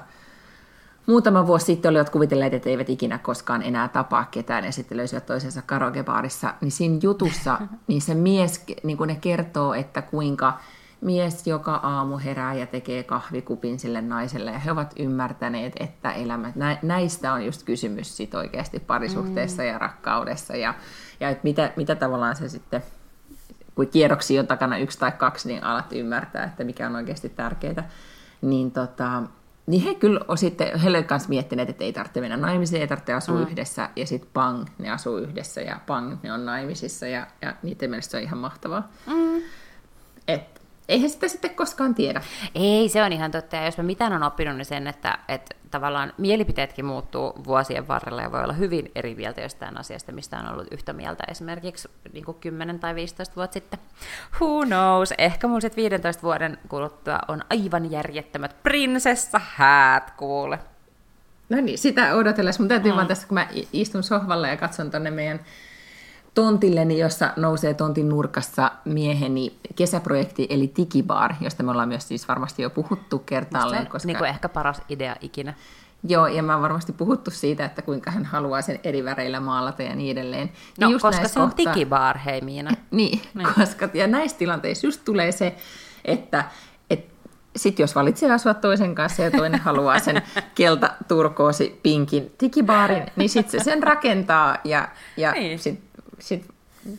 muutama vuosi sitten olivat kuvitelleet, että eivät ikinä koskaan enää tapaa ketään ja sitten löysivät toisensa karaokebaarissa, niin siinä jutussa niin se mies, niin kuin ne kertoo, että kuinka mies joka aamu herää ja tekee kahvikupin sille naiselle, ja he ovat ymmärtäneet, että elämä, nä, näistä on just kysymys sit oikeasti parisuhteessa mm. ja rakkaudessa, ja, ja että mitä, mitä tavallaan se sitten, kun kierroksia on takana yksi tai kaksi, niin alat ymmärtää, että mikä on oikeasti tärkeää, niin tota, niin he kyllä on sitten, he kanssa miettineet, että ei tarvitse mennä naimisiin, ei tarvitse asua mm. yhdessä, ja sitten pang, ne asuu yhdessä, ja pang, ne on naimisissa, ja, ja niiden mielestä se on ihan mahtavaa. Mm. Et, eihän sitä sitten koskaan tiedä. Ei, se on ihan totta, ja jos mä mitään on oppinut, niin sen, että, että tavallaan mielipiteetkin muuttuu vuosien varrella, ja voi olla hyvin eri mieltä jostain asiasta, mistä on ollut yhtä mieltä esimerkiksi niin kuin 10 tai 15 vuotta sitten. Who knows, ehkä mun sitten 15 vuoden kuluttua on aivan järjettömät prinsessa häät kuule. No niin, sitä odotellessa. Mun täytyy mm. vaan tässä, kun mä istun sohvalla ja katson tonne meidän tontilleni, jossa nousee tontin nurkassa mieheni kesäprojekti, eli Tikibar, josta me ollaan myös siis varmasti jo puhuttu kertaalleen. Koska... Niin kuin ehkä paras idea ikinä. Joo, ja mä oon varmasti puhuttu siitä, että kuinka hän haluaa sen eri väreillä maalata ja niin edelleen. No, just koska se on tikibar, hei Miina. niin, niin, koska ja näissä tilanteissa just tulee se, että sitten jos valitsee asua toisen kanssa ja toinen haluaa sen kelta, turkoosi, pinkin tikibaarin, niin sitten se sen rakentaa ja, ja niin. sitten sit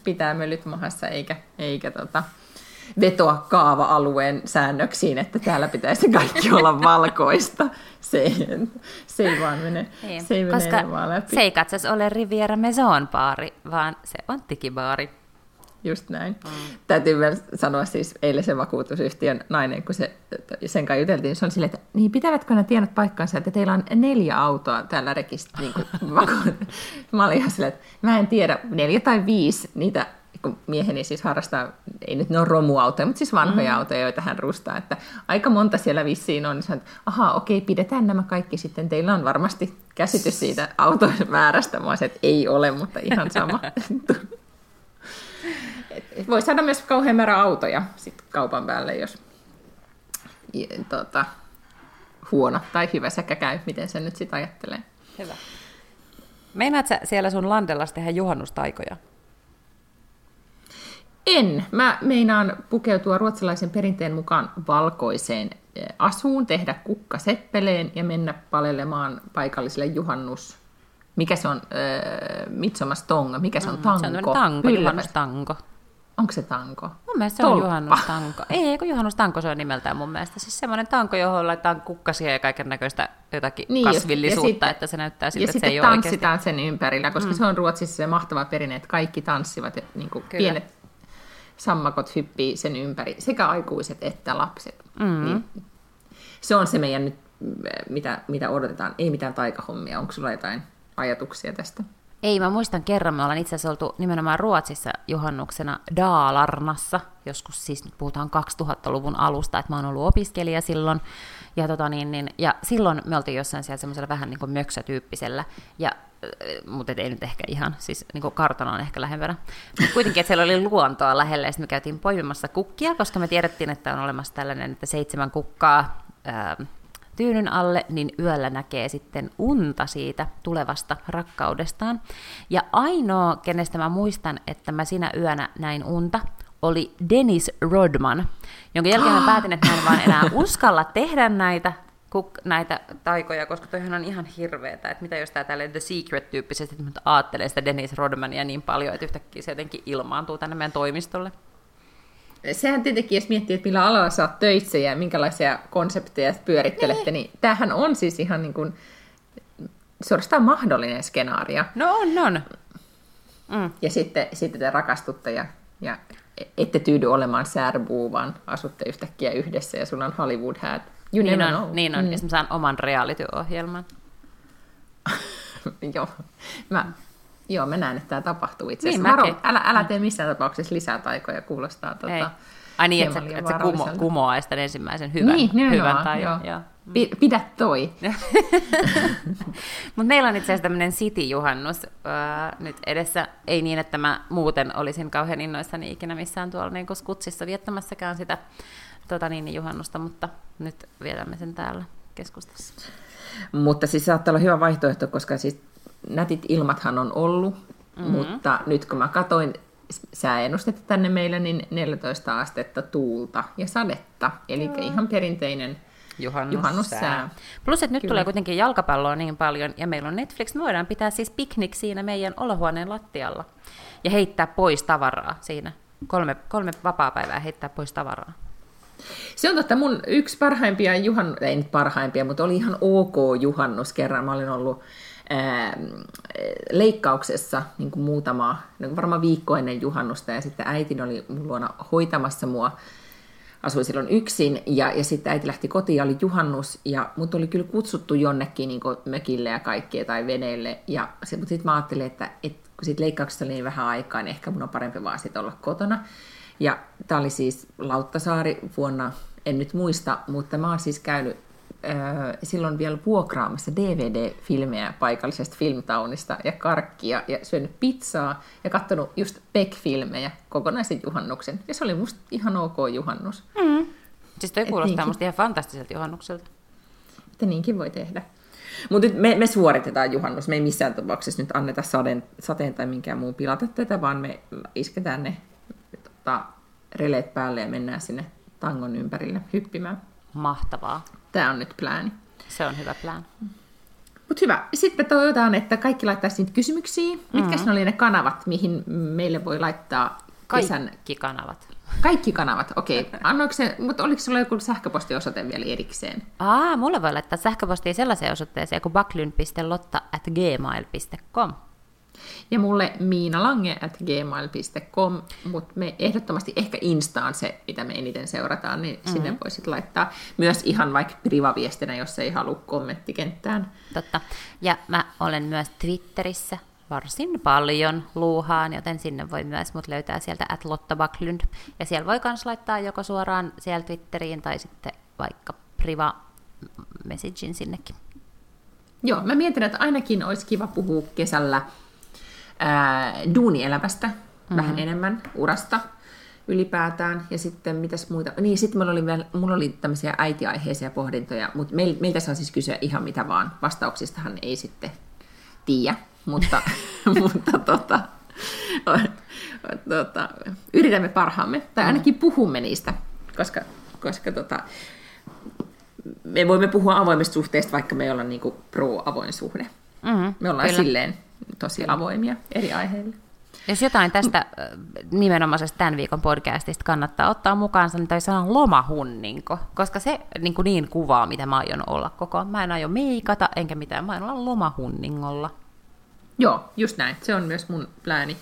pitää mölyt mahassa eikä, eikä tota, vetoa kaava-alueen säännöksiin, että täällä pitäisi kaikki olla valkoista. Se, se ei vaan mene, niin, se ei koska mene läpi. se ei katsos ole Riviera Maison baari, vaan se on tikibaari. Just näin. Mm. Täytyy vielä sanoa siis eilisen vakuutusyhtiön nainen, kun se, sen kanssa juteltiin, se on silleen, että niin pitävätkö ne tiedot paikkansa, että teillä on neljä autoa täällä rekistä. Niin mä olin ihan silleen, että mä en tiedä, neljä tai viisi niitä kun mieheni siis harrastaa, ei nyt ne ole romuautoja, mutta siis vanhoja mm. autoja, joita hän rustaa, että aika monta siellä vissiin on, niin että ahaa, okei, pidetään nämä kaikki sitten, teillä on varmasti käsitys siitä auton määrästä, mä olisin, että ei ole, mutta ihan sama. voi saada myös kauhean määrä autoja sit kaupan päälle, jos tuota, huono tai hyvä sekä käy, miten sen nyt sitten ajattelee. Hyvä. Meinaat sä siellä sun landellas tehdä juhannustaikoja? En. Mä meinaan pukeutua ruotsalaisen perinteen mukaan valkoiseen eh, asuun, tehdä kukka seppeleen ja mennä palelemaan paikalliselle juhannus... Mikä se on? Äh, Mitsomastonga. Mikä se on? Tanko. Mm, se on tanko, juhannustanko. Onko se tanko? Mun mielestä se on juhannustanko. Ei, kun juhannustanko se on nimeltään mun mielestä. Siis semmoinen tanko, johon laitetaan kukkasia ja kaiken näköistä jotakin niin, kasvillisuutta, sitten, että se näyttää siltä, että se ei ole tanssitaan oikeasti... sen ympärillä, koska mm. se on Ruotsissa se mahtava perinne, että kaikki tanssivat ja niin kuin pienet sammakot hyppii sen ympäri, sekä aikuiset että lapset. Mm. Niin, se on se meidän nyt, mitä, mitä odotetaan. Ei mitään taikahommia. Onko sulla jotain ajatuksia tästä? Ei, mä muistan kerran, me ollaan itse asiassa oltu nimenomaan Ruotsissa juhannuksena Daalarnassa, joskus siis nyt puhutaan 2000-luvun alusta, että mä oon ollut opiskelija silloin, ja, tota niin, niin, ja silloin me oltiin jossain siellä semmoisella vähän niin kuin möksätyyppisellä, ja mutta ei nyt ehkä ihan, siis niin kuin kartano on ehkä lähempänä. Mutta kuitenkin, että siellä oli luontoa lähellä, ja sitten me käytiin poimimassa kukkia, koska me tiedettiin, että on olemassa tällainen, että seitsemän kukkaa ää, tyynyn alle, niin yöllä näkee sitten unta siitä tulevasta rakkaudestaan. Ja ainoa, kenestä mä muistan, että mä sinä yönä näin unta, oli Dennis Rodman, jonka jälkeen mä päätin, että mä en vaan enää uskalla tehdä näitä, kuk, näitä taikoja, koska toihan on ihan hirveetä, että mitä jos tämä tälle The Secret-tyyppisesti, että ajattelee sitä Dennis Rodmania niin paljon, että yhtäkkiä se jotenkin ilmaantuu tänne meidän toimistolle sehän tietenkin, jos miettii, että millä alalla sä oot töissä ja minkälaisia konsepteja pyörittelette, niin, niin tämähän on siis ihan niin kuin suorastaan mahdollinen skenaario. No on, on. Mm. Ja sitten, sitten te rakastutte ja, ja ette tyydy olemaan särbuu, vaan asutte yhtäkkiä yhdessä ja sulla on Hollywood-häät. You niin on, niin on. Mm. ja mä saan oman reality-ohjelman. Joo. Mä, Joo, mä näen, että tämä tapahtuu itse asiassa. Niin, Varo, älä, älä tee missään tapauksessa lisää taikoja, kuulostaa tuota, Ai niin, että se, että se kumo, kumoaa sitä ensimmäisen hyvän, niin, hyvän tai joo. joo. Pidä toi. Mutta meillä on itse asiassa tämmöinen City-juhannus äh, nyt edessä. Ei niin, että mä muuten olisin kauhean innoissani ikinä missään tuolla niin skutsissa viettämässäkään sitä tota niin, juhannusta, mutta nyt vietämme sen täällä keskustassa. Mutta siis saattaa olla hyvä vaihtoehto, koska siis nätit ilmathan on ollut, mm-hmm. mutta nyt kun mä katoin sääennustetta tänne meille, niin 14 astetta tuulta ja sadetta. Eli ihan perinteinen Juhannussää. juhannussää. Plus, että nyt Kyllä. tulee kuitenkin jalkapalloa niin paljon, ja meillä on Netflix, me voidaan pitää siis piknik siinä meidän olohuoneen lattialla, ja heittää pois tavaraa siinä. Kolme, kolme vapaa-päivää heittää pois tavaraa. Se on totta, mun yksi parhaimpia juhan, ei nyt parhaimpia, mutta oli ihan ok juhannus kerran. Mä olin ollut ää, leikkauksessa niin kuin muutama, niin varmaan viikko ennen juhannusta, ja sitten äiti oli mun luona hoitamassa mua. Asuin silloin yksin, ja, ja sitten äiti lähti kotiin, ja oli juhannus, ja mut oli kyllä kutsuttu jonnekin niin mökille ja kaikkea tai veneelle, ja se, mutta sitten mä ajattelin, että, että kun siitä leikkauksesta oli niin vähän aikaa, niin ehkä mun on parempi vaan sit olla kotona. Ja tämä oli siis Lauttasaari vuonna, en nyt muista, mutta mä oon siis käynyt silloin vielä vuokraamassa DVD-filmejä paikallisesta filmtaunista ja karkkia ja syönyt pizzaa ja katsonut just Beck-filmejä kokonaisen juhannuksen. Ja se oli musta ihan ok juhannus. Mm. Siis toi kuulostaa niinkin. musta ihan fantastiselta juhannukselta. Että niinkin voi tehdä. Mutta me, me suoritetaan juhannus. Me ei missään tapauksessa nyt anneta sateen, sateen tai minkään muun pilata tätä, vaan me isketään ne tota, releet päälle ja mennään sinne tangon ympärille hyppimään. Mahtavaa. Tämä on nyt plääni. Se on hyvä plan. Mutta hyvä. Sitten toivotaan, että kaikki laittaisi niitä kysymyksiä. Mitkä mm-hmm. ne oli ne kanavat, mihin meille voi laittaa kesän... Kaikki kanavat. Kaikki kanavat, okei. Okay. Annoiko se, mutta oliko sulla joku sähköpostiosoite vielä erikseen? Aa, mulle voi laittaa sähköpostia sellaiseen osoitteeseen kuin baklyn.lotta at gmail.com. Ja mulle miinalange at gmail.com, mutta me ehdottomasti ehkä Instaan se, mitä me eniten seurataan, niin mm-hmm. sinne voisit laittaa myös ihan vaikka privaviestinä, jos ei halua kommenttikenttään. Totta. Ja mä olen myös Twitterissä varsin paljon luuhaan, joten sinne voi myös mut löytää sieltä at Lotta Backlund. Ja siellä voi myös laittaa joko suoraan siellä Twitteriin tai sitten vaikka priva messagein sinnekin. Joo, mä mietin, että ainakin olisi kiva puhua kesällä ää, duunielämästä mm-hmm. vähän enemmän, urasta ylipäätään. Ja sitten mitäs muita, niin sitten mulla oli, vielä, mulla oli tämmöisiä äitiaiheisia pohdintoja, mutta meil, meiltä saa siis kysyä ihan mitä vaan. Vastauksistahan ei sitten tiedä, mutta, mutta tota, tota, yritämme parhaamme, tai ainakin puhumme niistä, koska, koska tota, me voimme puhua avoimista suhteista, vaikka me ei olla niinku pro-avoin suhde. Mm-hmm, Me ollaan kyllä. silleen tosi avoimia eri aiheille. Jos jotain tästä äh, nimenomaisesta tämän viikon podcastista kannattaa ottaa mukaansa, niin toi sana lomahunninko, koska se niin, kuin niin kuvaa, mitä mä aion olla koko ajan. Mä en aio meikata, enkä mitään, mä aion olla lomahunningolla. Joo, just näin. Se on myös mun plääni.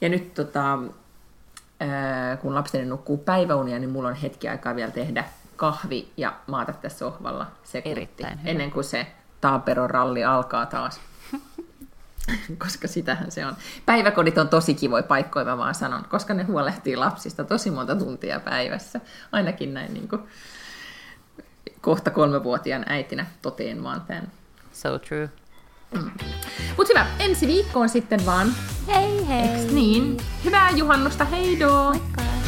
Ja nyt tota, ää, kun lapseni nukkuu päiväunia, niin mulla on hetki aikaa vielä tehdä kahvi ja maata tässä sohvalla sekunti, ennen kuin se Taaperon ralli alkaa taas. koska sitähän se on. Päiväkodit on tosi kivoja paikkoja, mä vaan sanon, koska ne huolehtii lapsista tosi monta tuntia päivässä. Ainakin näin niin kuin kohta kolmevuotiaan äitinä toteen vaan tämän. So true. Mutta hyvä, ensi viikkoon sitten vaan. Hei hei! Eiks niin? Hyvää juhannusta, heidoo! Moikka!